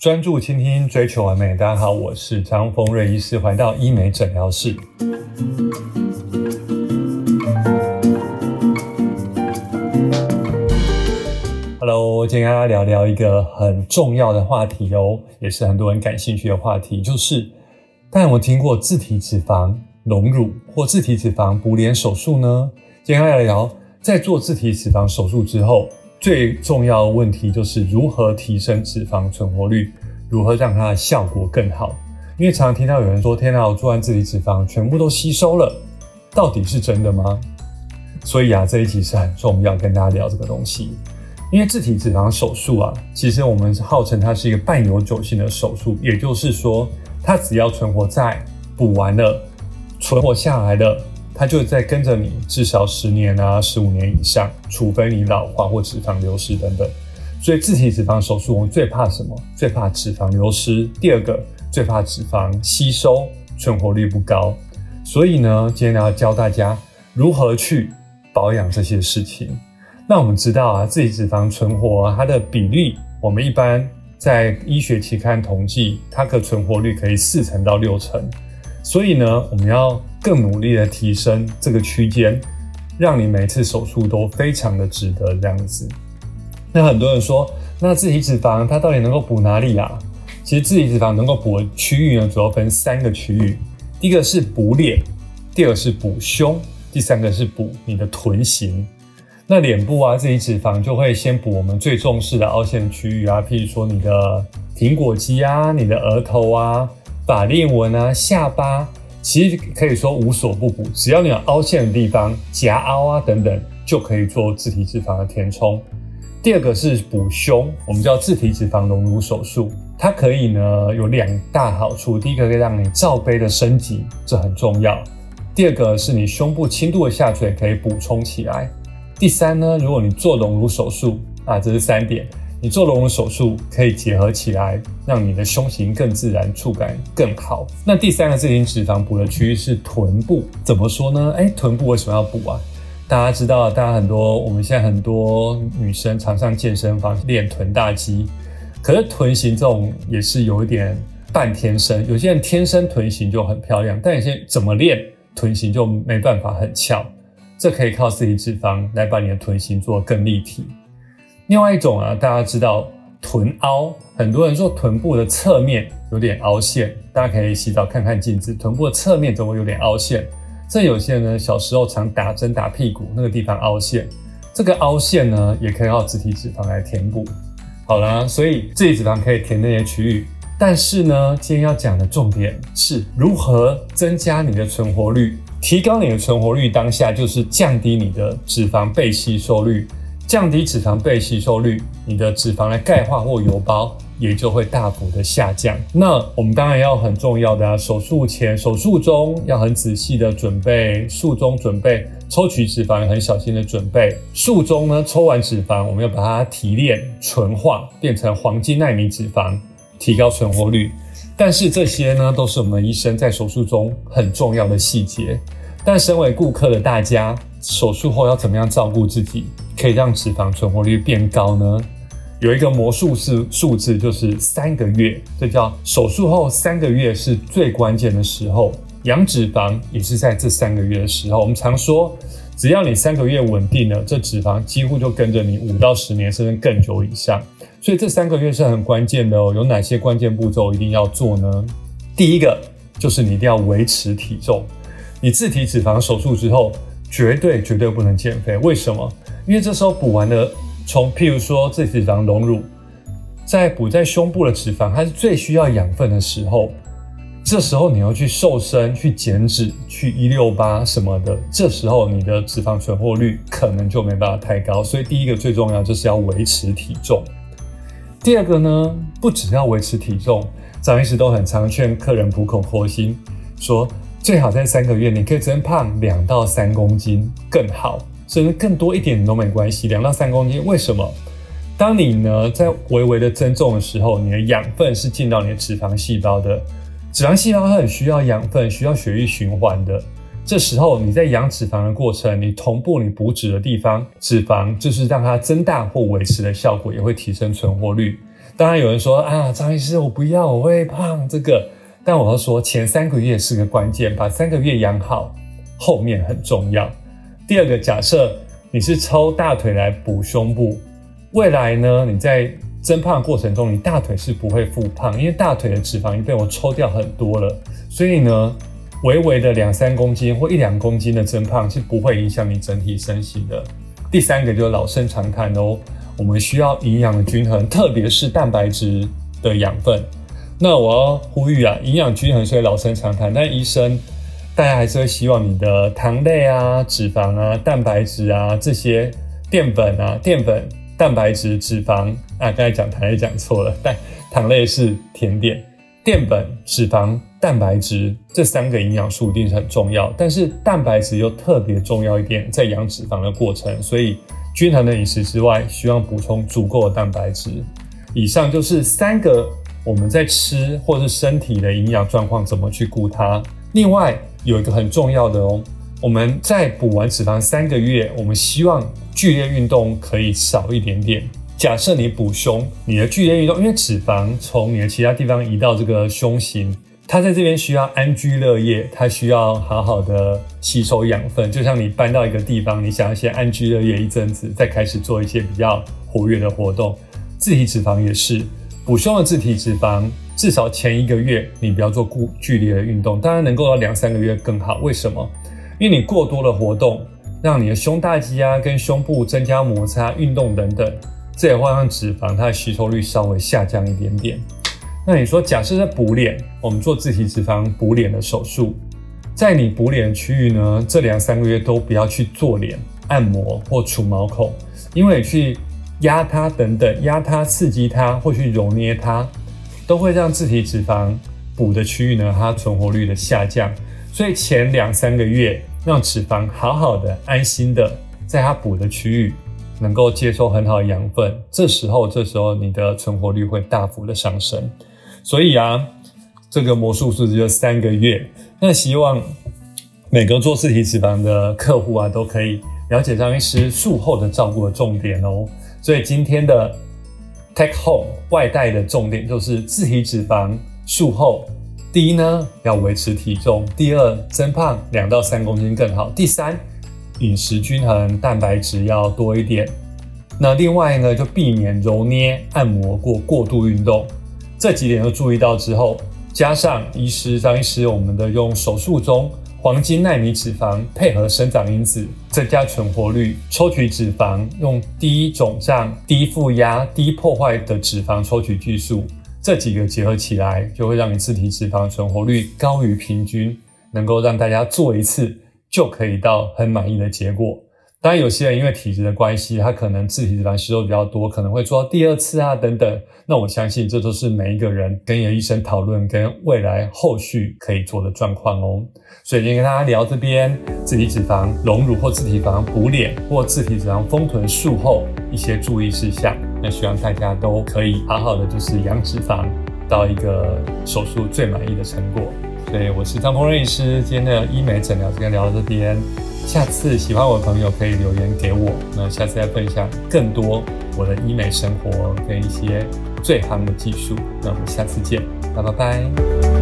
专注倾听，追求完美。大家好，我是张丰瑞医师，回到医美诊疗室。Hello，今天跟大家聊聊一个很重要的话题哦，也是很多人感兴趣的话题，就是大家有没有听过自体脂肪隆乳或自体脂肪补脸手术呢？今天来聊，在做自体脂肪手术之后。最重要的问题就是如何提升脂肪存活率，如何让它的效果更好。因为常常听到有人说：“天哪，我做完自体脂肪全部都吸收了，到底是真的吗？”所以啊，这一集是很重要，跟大家聊这个东西。因为自体脂肪手术啊，其实我们号称它是一个半永久性的手术，也就是说，它只要存活在补完了，存活下来了。它就在跟着你至少十年啊，十五年以上，除非你老化或脂肪流失等等。所以自体脂肪手术，我们最怕什么？最怕脂肪流失。第二个，最怕脂肪吸收，存活率不高。所以呢，今天要教大家如何去保养这些事情。那我们知道啊，自体脂肪存活它的比例，我们一般在医学期刊统计，它的存活率可以四成到六成。所以呢，我们要。更努力的提升这个区间，让你每次手术都非常的值得这样子。那很多人说，那自体脂肪它到底能够补哪里啊？其实自体脂肪能够补的区域呢，主要分三个区域。第一个是补脸，第二个是补胸，第三个是补你的臀型。那脸部啊，自体脂肪就会先补我们最重视的凹陷区域啊，譬如说你的苹果肌啊、你的额头啊、法令纹啊、下巴。其实可以说无所不补，只要你有凹陷的地方，夹凹啊等等，就可以做自体脂肪的填充。第二个是补胸，我们叫自体脂肪隆乳手术，它可以呢有两大好处，第一个可以让你罩杯的升级，这很重要；第二个是你胸部轻度的下垂可以补充起来。第三呢，如果你做隆乳手术啊，这是三点。你做隆乳手术可以结合起来，让你的胸型更自然，触感更好。那第三个自体脂肪补的区域是臀部，怎么说呢？哎，臀部为什么要补啊？大家知道，大家很多我们现在很多女生常上健身房练臀大肌，可是臀型这种也是有一点半天生。有些人天生臀型就很漂亮，但有些怎么练臀型就没办法很翘。这可以靠自体脂肪来把你的臀型做更立体。另外一种啊，大家知道臀凹，很多人说臀部的侧面有点凹陷，大家可以洗澡看看镜子，臀部的侧面怎么有点凹陷？这有些人呢，小时候常打针打屁股，那个地方凹陷，这个凹陷呢，也可以靠自体脂肪来填补。好了，所以自体脂肪可以填那些区域，但是呢，今天要讲的重点是如何增加你的存活率，提高你的存活率，当下就是降低你的脂肪被吸收率。降低脂肪被吸收率，你的脂肪的钙化或油包也就会大幅的下降。那我们当然要很重要的啊，手术前、手术中要很仔细的准备，术中准备抽取脂肪，很小心的准备。术中呢，抽完脂肪，我们要把它提炼纯化，变成黄金纳米脂肪，提高存活率。但是这些呢，都是我们医生在手术中很重要的细节。但身为顾客的大家，手术后要怎么样照顾自己？可以让脂肪存活率变高呢？有一个魔术式数字，就是三个月。这叫手术后三个月是最关键的时候，养脂肪也是在这三个月的时候。我们常说，只要你三个月稳定了，这脂肪几乎就跟着你五到十年，甚至更久以上。所以这三个月是很关键的哦。有哪些关键步骤一定要做呢？第一个就是你一定要维持体重。你自体脂肪手术之后，绝对绝对不能减肥。为什么？因为这时候补完的，从譬如说自体脂肪隆乳，在补在胸部的脂肪，它是最需要养分的时候。这时候你要去瘦身、去减脂、去一六八什么的，这时候你的脂肪存活率可能就没办法太高。所以第一个最重要就是要维持体重。第二个呢，不只要维持体重，张医师都很常劝客人苦口婆心说，最好在三个月你可以增胖两到三公斤更好。甚至更多一点都没关系，两到三公斤。为什么？当你呢在微微的增重的时候，你的养分是进到你的脂肪细胞的，脂肪细胞它很需要养分，需要血液循环的。这时候你在养脂肪的过程，你同步你补脂的地方，脂肪就是让它增大或维持的效果，也会提升存活率。当然有人说啊，张医师我不要，我会胖这个。但我要说，前三个月是个关键，把三个月养好，后面很重要。第二个，假设你是抽大腿来补胸部，未来呢，你在增胖过程中，你大腿是不会复胖，因为大腿的脂肪已经被我抽掉很多了，所以呢，微微的两三公斤或一两公斤的增胖是不会影响你整体身形的。第三个就是老生常谈哦，我们需要营养的均衡，特别是蛋白质的养分。那我要呼吁啊，营养均衡虽然老生常谈，但医生大家还是会希望你的糖类啊、脂肪啊、蛋白质啊这些淀粉啊、淀粉、蛋白质、脂肪啊，刚才讲糖类讲错了，但糖类是甜点，淀粉、脂肪、蛋白质这三个营养素一定是很重要，但是蛋白质又特别重要一点，在养脂肪的过程，所以均衡的饮食之外，需要补充足够的蛋白质。以上就是三个。我们在吃或是身体的营养状况怎么去顾它？另外有一个很重要的哦，我们在补完脂肪三个月，我们希望剧烈运动可以少一点点。假设你补胸，你的剧烈运动，因为脂肪从你的其他地方移到这个胸型，它在这边需要安居乐业，它需要好好的吸收养分。就像你搬到一个地方，你想要先安居乐业一阵子，再开始做一些比较活跃的活动。自体脂肪也是。补胸的自体脂肪，至少前一个月你不要做固剧烈的运动，当然能够到两三个月更好。为什么？因为你过多的活动，让你的胸大肌啊跟胸部增加摩擦、运动等等，这也会让脂肪它的吸收率稍微下降一点点。那你说，假设在补脸，我们做自体脂肪补脸的手术，在你补脸的区域呢，这两三个月都不要去做脸按摩或除毛孔，因为去。压它等等，压它、刺激它或去揉捏它，都会让自体脂肪补的区域呢，它存活率的下降。所以前两三个月，让脂肪好好的、安心的在它补的区域，能够接收很好的养分。这时候，这时候你的存活率会大幅的上升。所以啊，这个魔术数字就三个月。那希望每个做自体脂肪的客户啊，都可以了解张医师术后的照顾的重点哦。所以今天的 take home 外带的重点就是自体脂肪术后，第一呢要维持体重，第二增胖两到三公斤更好，第三饮食均衡，蛋白质要多一点。那另外呢就避免揉捏、按摩过过度运动，这几点都注意到之后，加上医师张医师我们的用手术中。黄金纳米脂肪配合生长因子，增加存活率。抽取脂肪用低肿胀、低负压、低破坏的脂肪抽取技术，这几个结合起来，就会让你自体脂肪存活率高于平均，能够让大家做一次就可以到很满意的结果。当然，有些人因为体质的关系，他可能自体脂肪吸收比较多，可能会做到第二次啊等等。那我相信这都是每一个人跟你的医生讨论，跟未来后续可以做的状况哦。所以今天跟大家聊这边自体脂肪隆乳或自体脂肪补脸或自体脂肪丰臀术后一些注意事项。那希望大家都可以好好的就是养脂肪到一个手术最满意的成果。对我是张峰医师，今天的医美诊疗先聊到这边。下次喜欢我的朋友可以留言给我，那下次再分享更多我的医美生活跟一些最夯的技术。那我们下次见，拜拜拜。